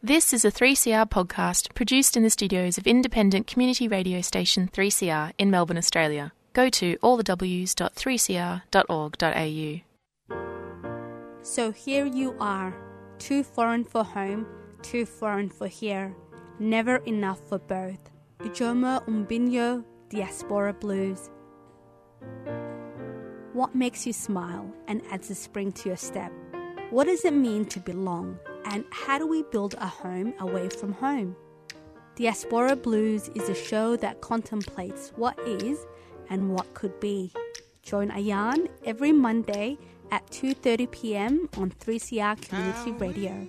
This is a 3CR podcast produced in the studios of independent community radio station 3CR in Melbourne, Australia. Go to allthews.3cr.org.au. So here you are, too foreign for home, too foreign for here, never enough for both. Ijeoma Umebinyuo Diaspora Blues. What makes you smile and adds a spring to your step? What does it mean to belong? And how do we build a home away from home? Diaspora Blues is a show that contemplates what is and what could be. Join Ayan every Monday at 2:30 p.m. on 3CR Community Radio.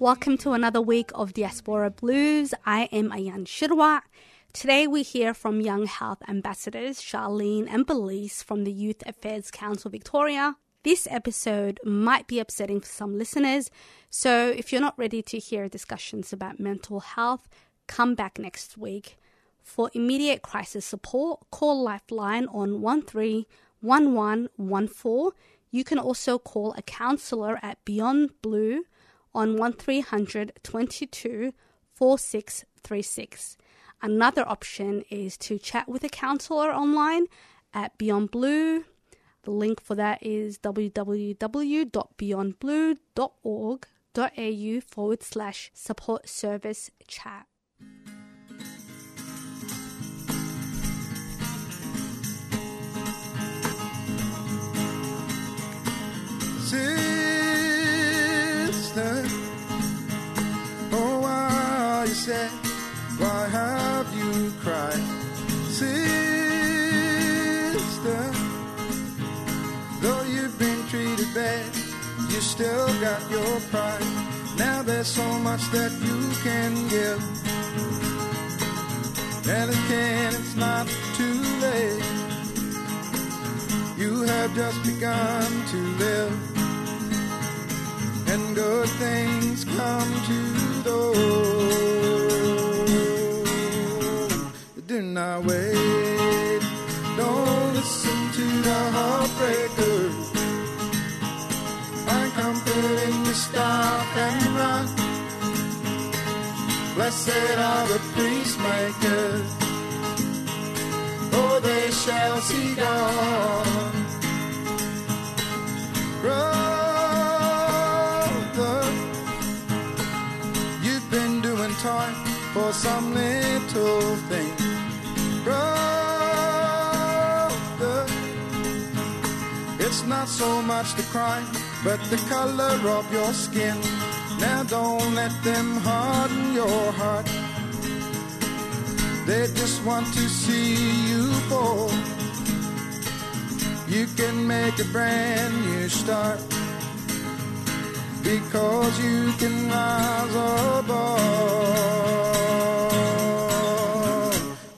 Welcome to another week of Diaspora Blues. I am Ayan Shirwa. Today we hear from Young Health Ambassadors Charlene and Belise from the Youth Affairs Council Victoria. This episode might be upsetting for some listeners, so if you're not ready to hear discussions about mental health, come back next week. For immediate crisis support, call Lifeline on 131114. You can also call a counsellor at Beyond Blue on 1300 22 4636. Another option is to chat with a counsellor online at Beyond Blue. The link for that is www.beyondblue.org.au forward slash support service chat. You still got your pride. Now there's so much that you can give. And again, it's not too late. You have just begun to live and good things come to those do not wait. Don't listen to the heartbreakers. Find in the stop and run. Blessed are the peacemakers, for they shall see God. Brother, you've been doing time for some little thing. Brother, it's not so much the crime, but the color of your skin. Now don't let them harden your heart. They just want to see you fall you can make a brand new start because you can rise above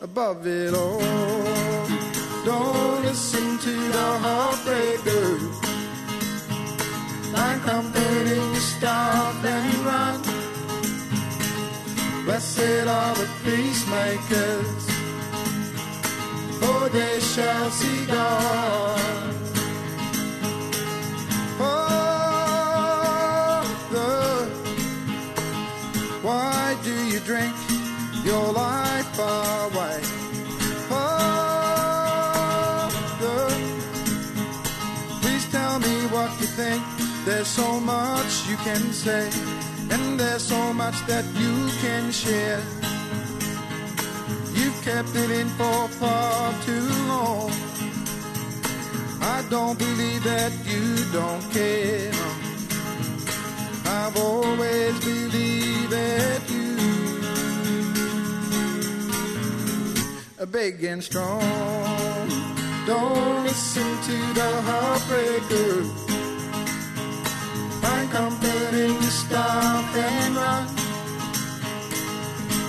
above it all don't listen to the heartbreakers comfort in your stop and run blessed are the peacemakers for they shall see God. Father, why do you drink your life away? There's so much you can say, and there's so much that you can share. You've kept it in for far too long. I don't believe that you don't care. I've always believed that you are big and strong. Don't listen to the heartbreaker. In the stop and run.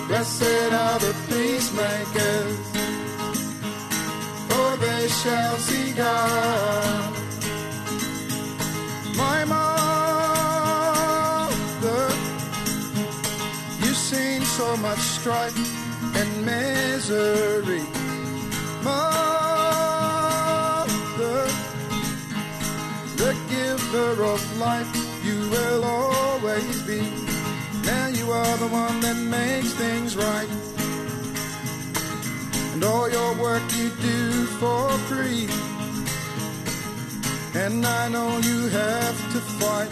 Blessed are the peacemakers, for they shall see God. My mother, you've seen so much strife and misery. Mother, the giver of life, Now you are the one that makes things right. And all your work you do for free. And I know you have to fight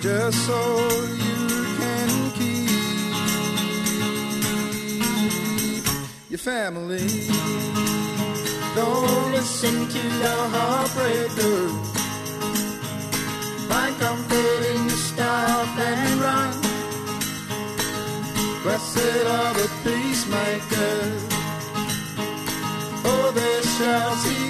just so you can keep your family. Don't listen to your heartbreaker. Find comfort and run. Blessed are the peacemakers. Oh, they shall see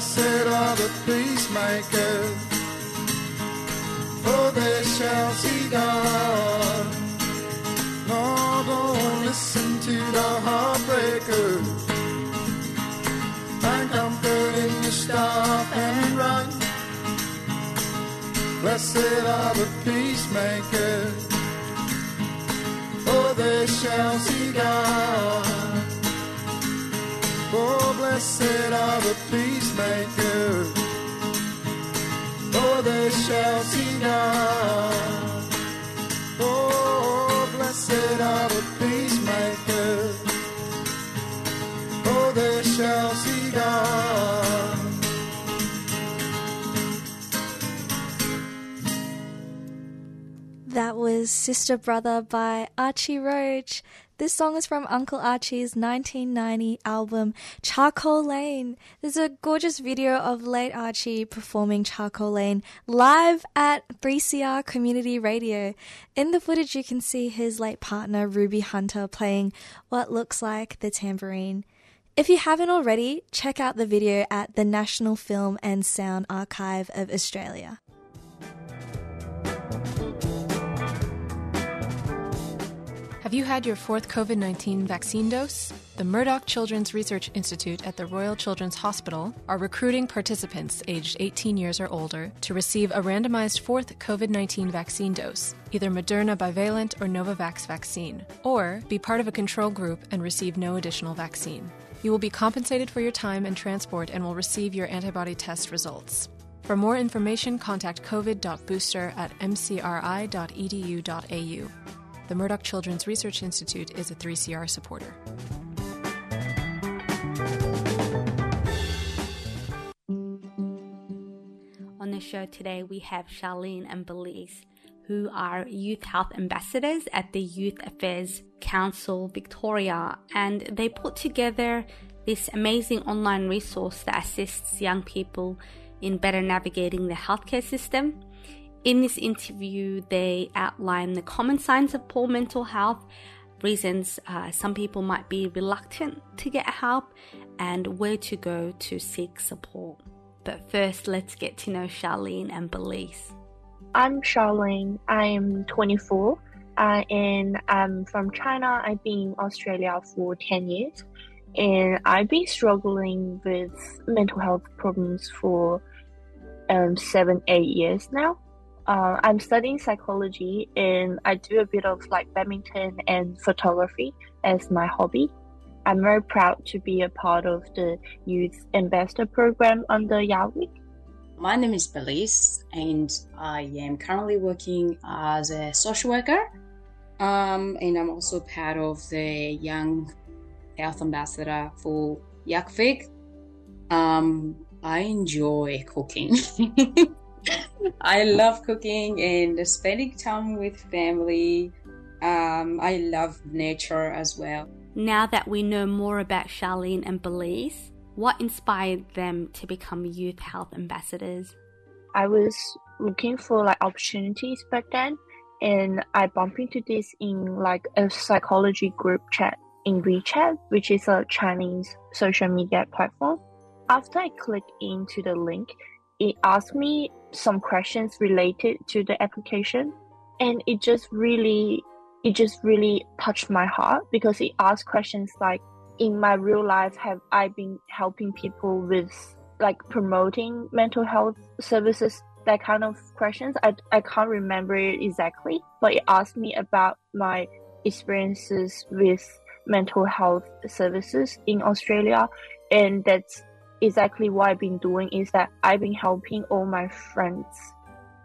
Blessed are the peacemakers, for they shall see God. No, don't listen to the heartbreaker. Find comfort in the stop and run. Blessed are the peacemakers, for they shall see God. Oh, blessed are the peacemakers, for they shall see God. Oh, blessed are the peacemakers, for they shall see God. That was Sister Brother by Archie Roach. This song is from Uncle Archie's 1990 album Charcoal Lane. There's a gorgeous video of late Archie performing Charcoal Lane live at 3CR Community Radio. In the footage, you can see his late partner Ruby Hunter playing what looks like the tambourine. If you haven't already, check out the video at the National Film and Sound Archive of Australia. Have you had your fourth COVID 19 vaccine dose? The Murdoch Children's Research Institute at the Royal Children's Hospital are recruiting participants aged 18 years or older to receive a randomized fourth COVID 19 vaccine dose, either Moderna bivalent or Novavax vaccine, or be part of a control group and receive no additional vaccine. You will be compensated for your time and transport and will receive your antibody test results. For more information, contact covid.booster at mcri.edu.au. The Murdoch Children's Research Institute is a 3CR supporter. On the show today, we have Charlene and Belise, who are youth health ambassadors at the Youth Affairs Council Victoria, and they put together this amazing online resource that assists young people in better navigating the healthcare system. In this interview, they outline the common signs of poor mental health, reasons uh, some people might be reluctant to get help, and where to go to seek support. But first, let's get to know Charlene and Belise. I'm Charlene. I'm 24 uh, and I'm from China. I've been in Australia for 10 years and I've been struggling with mental health problems for um, seven, eight years now. Uh, I'm studying psychology and I do a bit of like badminton and photography as my hobby. I'm very proud to be a part of the Youth Ambassador program under YACVic. My name is Belise, and I am currently working as a social worker. Um, and I'm also part of the Young Health Ambassador for YACVic. Um, I enjoy cooking. I love cooking and spending time with family. Um, I love nature as well. Now that we know more about Charlene and Belise, what inspired them to become youth health ambassadors? I was looking for like opportunities back then and I bumped into this in like a psychology group chat in WeChat, which is a Chinese social media platform. After I clicked into the link, it asked me some questions related to the application and it just really it just really touched my heart because it asked questions like in my real life have I been helping people with like promoting mental health services? That kind of questions. I, I can't remember it exactly but it asked me about my experiences with mental health services in Australia and that's exactly what I've been doing is that I've been helping all my friends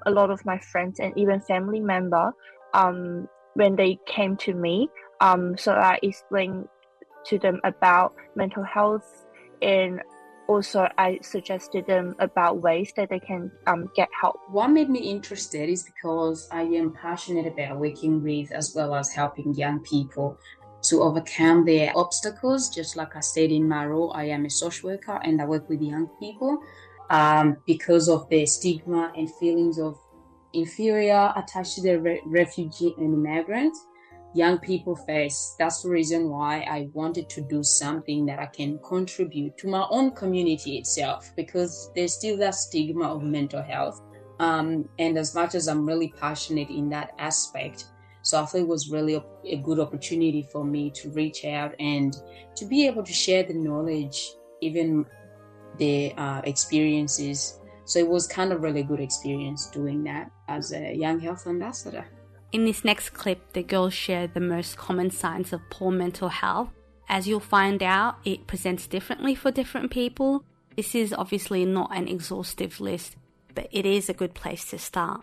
a lot of my friends and even family member um, when they came to me um, so I explained to them about mental health and also I suggested them about ways that they can um, get help. What made me interested is because I am passionate about working with as well as helping young people to overcome their obstacles. Just like I said in my role, I am a social worker and I work with young people um, because of the stigma and feelings of inferior attached to the re- refugee and immigrant young people face. That's the reason why I wanted to do something that I can contribute to my own community itself because there's still that stigma of mental health. Um, and as much as I'm really passionate in that aspect, so I thought it was really a, a good opportunity for me to reach out and to be able to share the knowledge, even the uh, experiences. So it was kind of really good experience doing that as a young health ambassador. In this next clip, the girls share the most common signs of poor mental health. As you'll find out, it presents differently for different people. This is obviously not an exhaustive list, but it is a good place to start.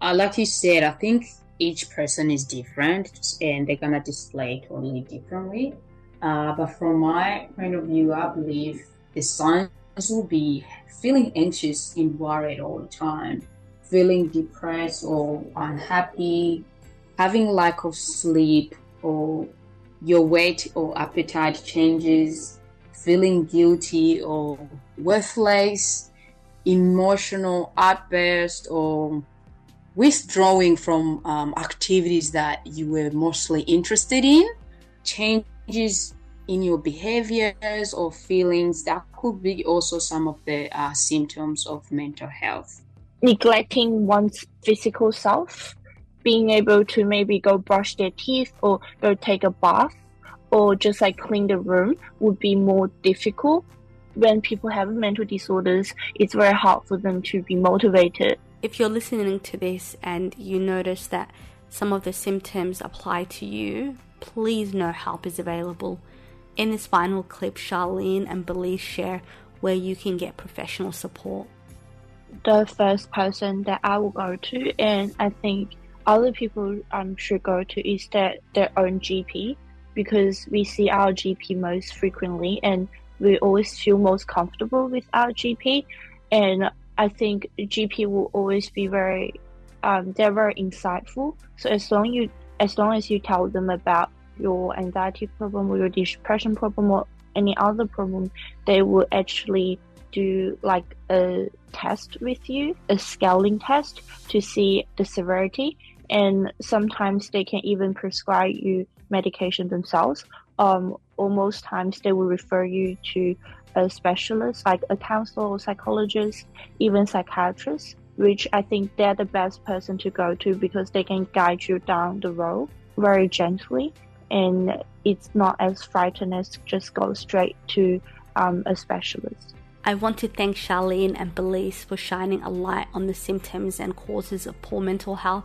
Uh, like you said, I think each person is different and they're gonna display it totally differently. Uh, but from my point of view, I believe the signs will be feeling anxious and worried all the time, feeling depressed or unhappy, having lack of sleep or your weight or appetite changes, feeling guilty or worthless, emotional outburst or withdrawing from um, activities that you were mostly interested in, changes in your behaviors or feelings that could be also some of the uh, symptoms of mental health neglecting one's physical self, being able to maybe go brush their teeth or go take a bath or just like clean the room would be more difficult. When people have mental disorders, it's very hard for them to be motivated. If you're listening to this and you notice that some of the symptoms apply to you, please know help is available. In this final clip, Charlene and Belise share where you can get professional support the first person that I will go to, and I think other people um, should go to is their, their own GP because we see our GP most frequently and we always feel most comfortable with our GP. And I think GP will always be very, um, they're very insightful. So as long you, as long as you tell them about your anxiety problem or your depression problem or any other problem, they will actually do like a test with you, a scaling test to see the severity. And sometimes they can even prescribe you medication themselves. Um, or most times they will refer you to a specialist like a counselor or psychologist, even psychiatrist, which I think they're the best person to go to because they can guide you down the road very gently and it's not as frightening as just go straight to um, a specialist. I want to thank Charlene and Belise for shining a light on the symptoms and causes of poor mental health.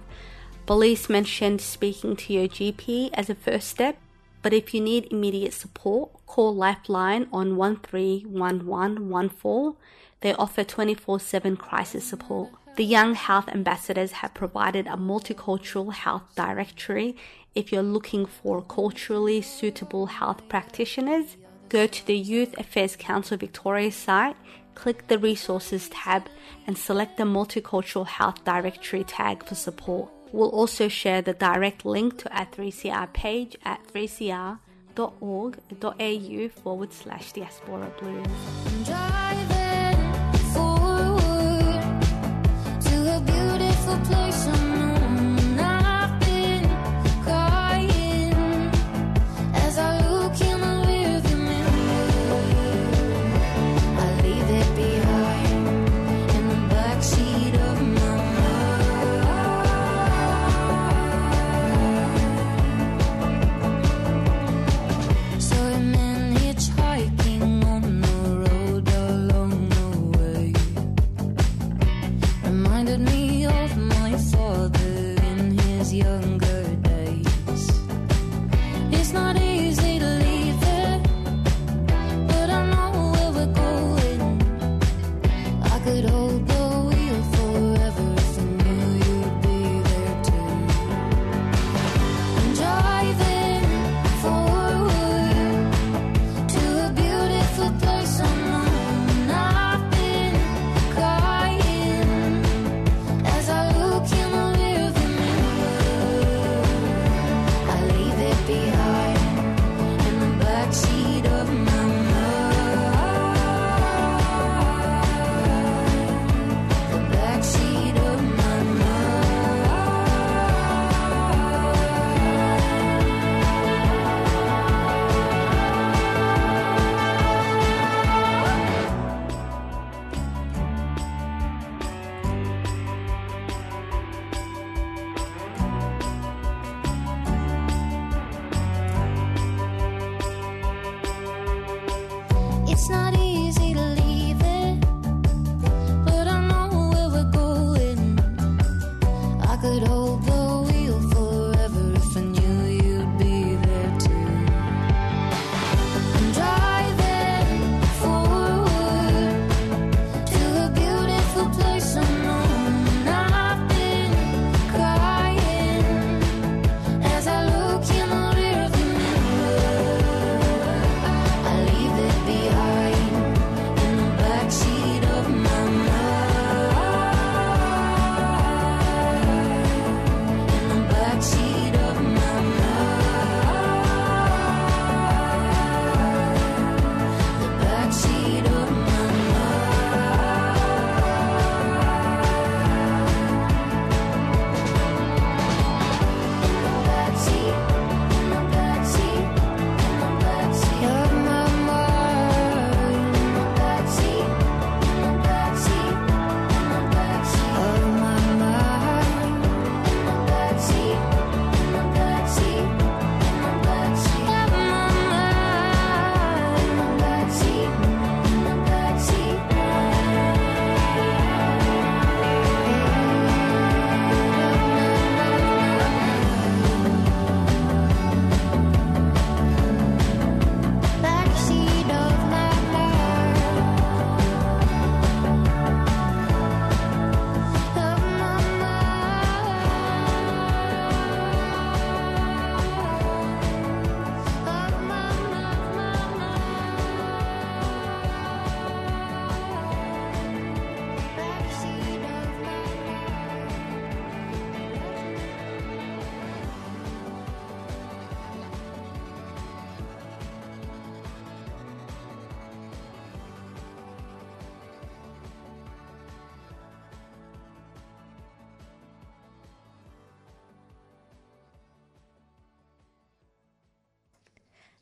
Belise mentioned speaking to your GP as a first step, but if you need immediate support, call Lifeline on 131114. They offer 24 7 crisis support. The Young Health Ambassadors have provided a multicultural health directory if you're looking for culturally suitable health practitioners Go to the Youth Affairs Council Victoria site, click the Resources tab, and select the Multicultural Health Directory tag for support. We'll also share the direct link to our 3CR page at 3cr.org.au. sbs.org.au forward slash diaspora blues.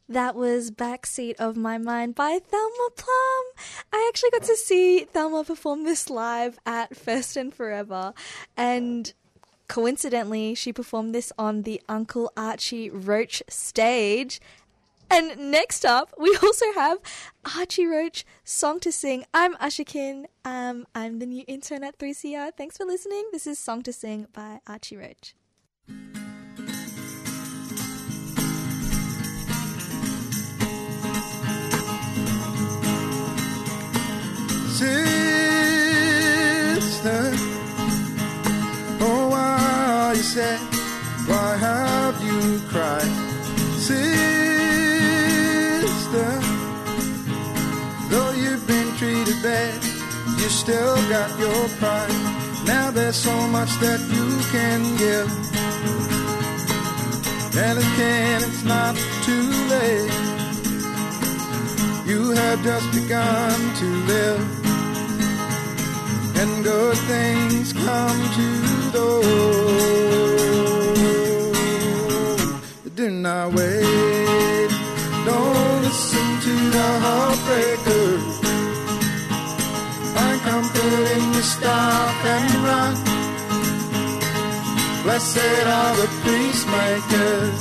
That was Backseat of My Mind by Thelma Plum. I actually got to see Thelma perform this live at First and Forever, and coincidentally, she performed this on the Uncle Archie Roach stage. And next up, we also have Archie Roach song to sing. I'm Ashikin. Um, I'm the new intern at 3CR. Thanks for listening. This is Song to Sing by Archie Roach. Sister, oh, why you sad? Why have you cried? Sister, though you've been treated bad, you still got your pride. Now there's so much that you can give. And again, it's not too late. You have just begun to live. And good things come to those that do not wait. Don't listen to the heartbreakers. Find comfort in the stop and run. Blessed are the peacemakers,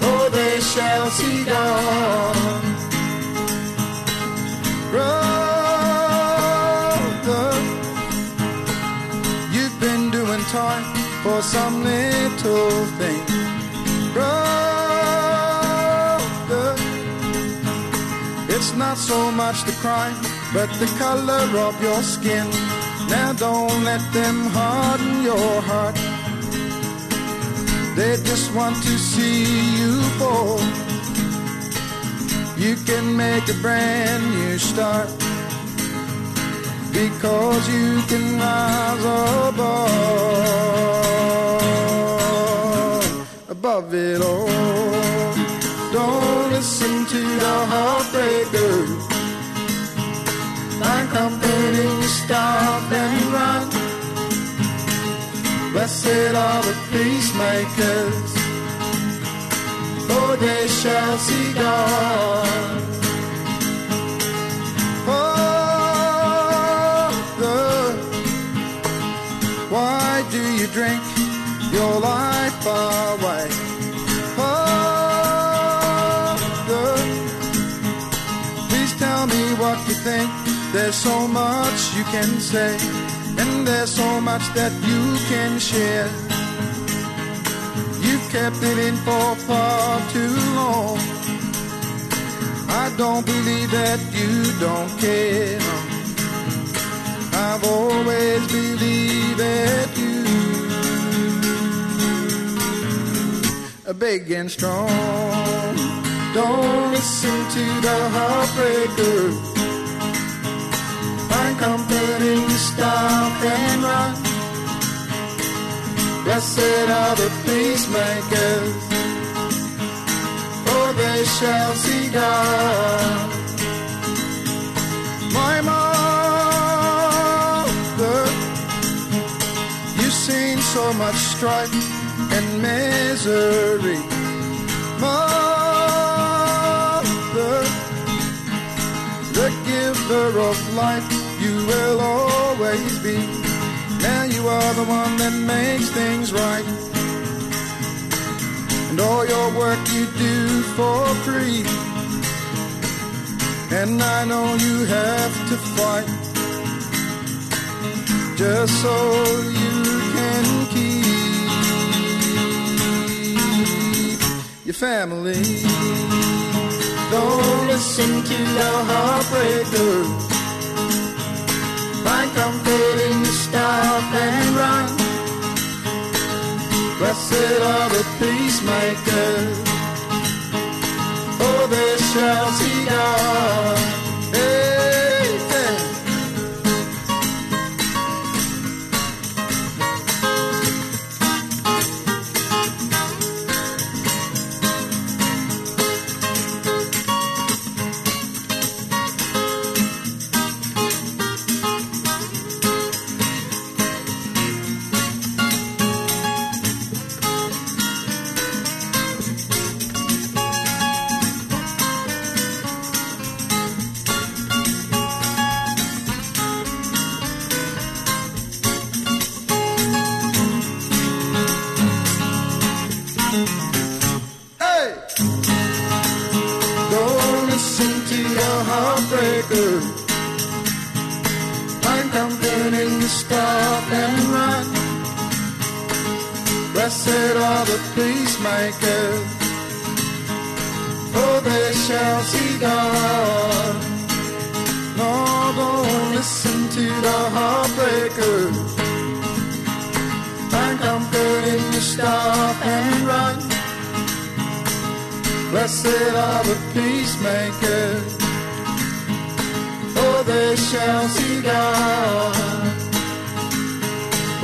for they shall see God. Brother, for some little thing. Brother, it's not so much the crime, but the color of your skin. Now don't let them harden your heart. They just want to see you fall. You can make a brand new start because you can rise above, above it all. Don't listen to the heartbreakers. Find comfort in the stop and run. Blessed are the peacemakers, for they shall see God. Father, why do you drink your life away? Please tell me what you think. There's so much you can say, and there's so much that you can share. You've kept it in for far too long. I don't believe that you don't care. I've always believed that you big and strong. Don't listen to the heartbreakers. Find comfort stop and run. Blessed are the peacemakers, for they shall see God. My mother, you've seen so much strife and misery. Mother, the giver of life, you will always be. Now you are the one that makes things right. And all your work you do for free. And I know you have to fight just so you can keep family. Don't listen to the heartbreakers. Find comfort in the stop and run. Blessed are the peacemakers, for they shall see God. Blessed are the peacemakers, for they shall see God. No, don't listen to the heartbreaker. Find comfort in the stop and run. Blessed are the peacemakers, for they shall see God.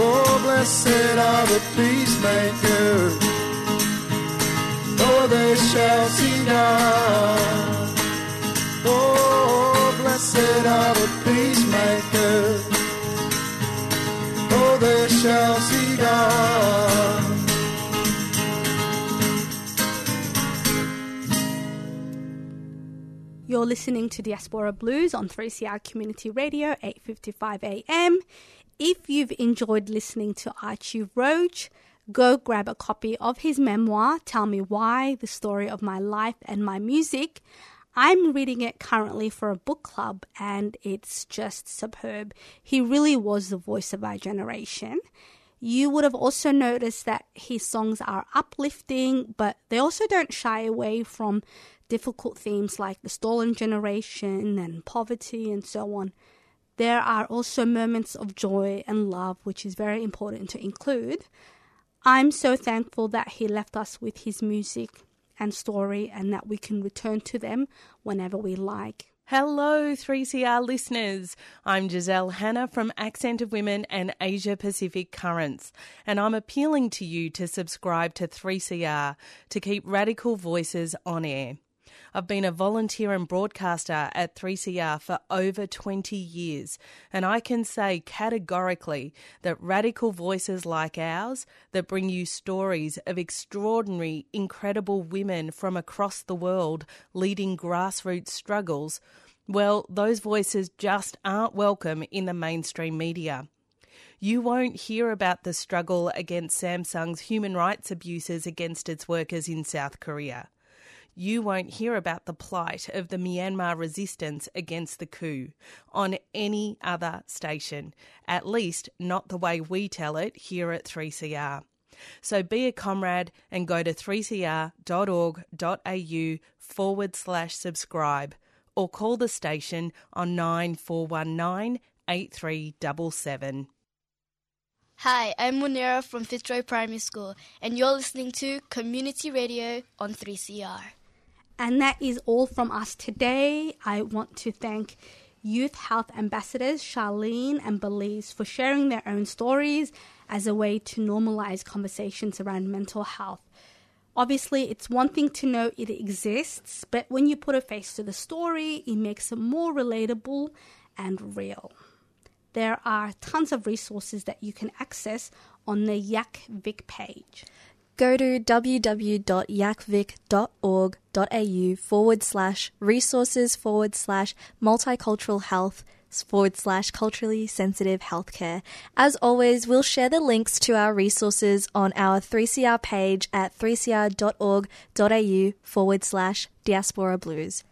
Oh, blessed are the peacemakers, Oh, they shall see God. Oh, blessed are the peacemakers. Oh, they shall see God. You're listening to Diaspora Blues on 3CR Community Radio, 8:55 a.m. If you've enjoyed listening to Archie Roach, go grab a copy of his memoir, Tell Me Why: The Story of My Life and My Music. I'm reading it currently for a book club and it's just superb. He really was the voice of our generation. You would have also noticed that his songs are uplifting, but they also don't shy away from difficult themes like the stolen generation and poverty and so on. There are also moments of joy and love, which is very important to include. I'm so thankful that he left us with his music and story and that we can return to them whenever we like. Hello, 3CR listeners. I'm Giselle Hanna from Accent of Women and Asia Pacific Currents, and I'm appealing to you to subscribe to 3CR to keep radical voices on air. I've been a volunteer and broadcaster at 3CR for over 20 years, and I can say categorically that radical voices like ours that bring you stories of extraordinary, incredible women from across the world leading grassroots struggles, well, those voices just aren't welcome in the mainstream media. You won't hear about the struggle against Samsung's human rights abuses against its workers in South Korea you won't hear about the plight of the Myanmar resistance against the coup on any other station, at least not the way we tell it here at 3CR. So be a comrade and go to 3cr.org.au forward slash subscribe or call the station on 9419 8377. Hi, I'm Munira from Fitzroy Primary School, and you're listening to Community Radio on 3CR. And that is all from us today. I want to thank Youth Health Ambassadors Charlene and Belise for sharing their own stories as a way to normalize conversations around mental health. Obviously, it's one thing to know it exists, but when you put a face to the story, it makes it more relatable and real. There are tons of resources that you can access on the YACVic page. Go to www.yacvic.org.au forward slash resources forward slash multicultural health forward slash culturally sensitive healthcare. As always, we'll share the links to our resources on our 3CR page at 3cr.org.au forward slash diaspora blues.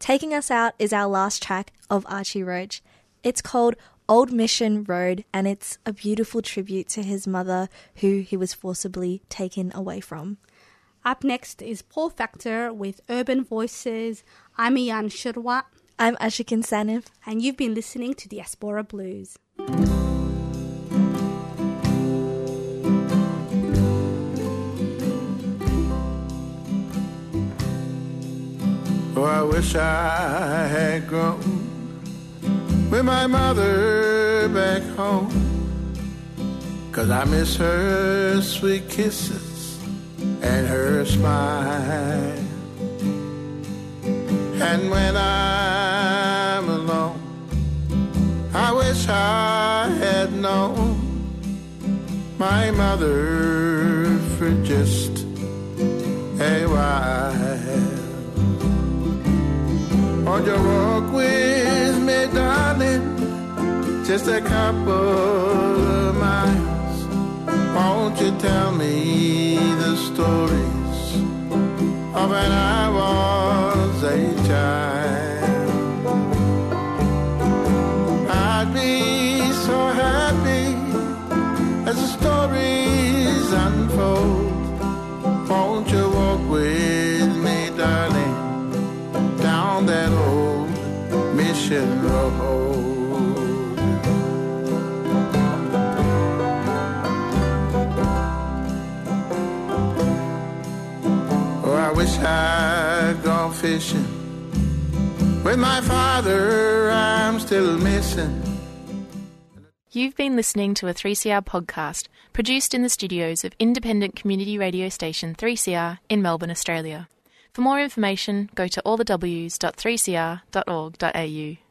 Taking us out is our last track of Archie Roach. It's called Old Mission Road, and it's a beautiful tribute to his mother, who he was forcibly taken away from. Up next is Paul Factor with Urban Voices. I'm Ayan Shirwa, I'm Ashikin Sanif. and you've been listening to Diaspora Blues. Oh, I wish I had grown with my mother back home. Cause I miss her sweet kisses and her smile. And when I'm alone, I wish I had known my mother for just a while. Won't you walk with? Just a couple of miles. Won't you tell me the stories of when I with my father. I'm still missing. You've been listening to a 3CR podcast produced in the studios of independent community radio station 3CR in Melbourne, Australia. For more information, go to allthews.3cr.org.au.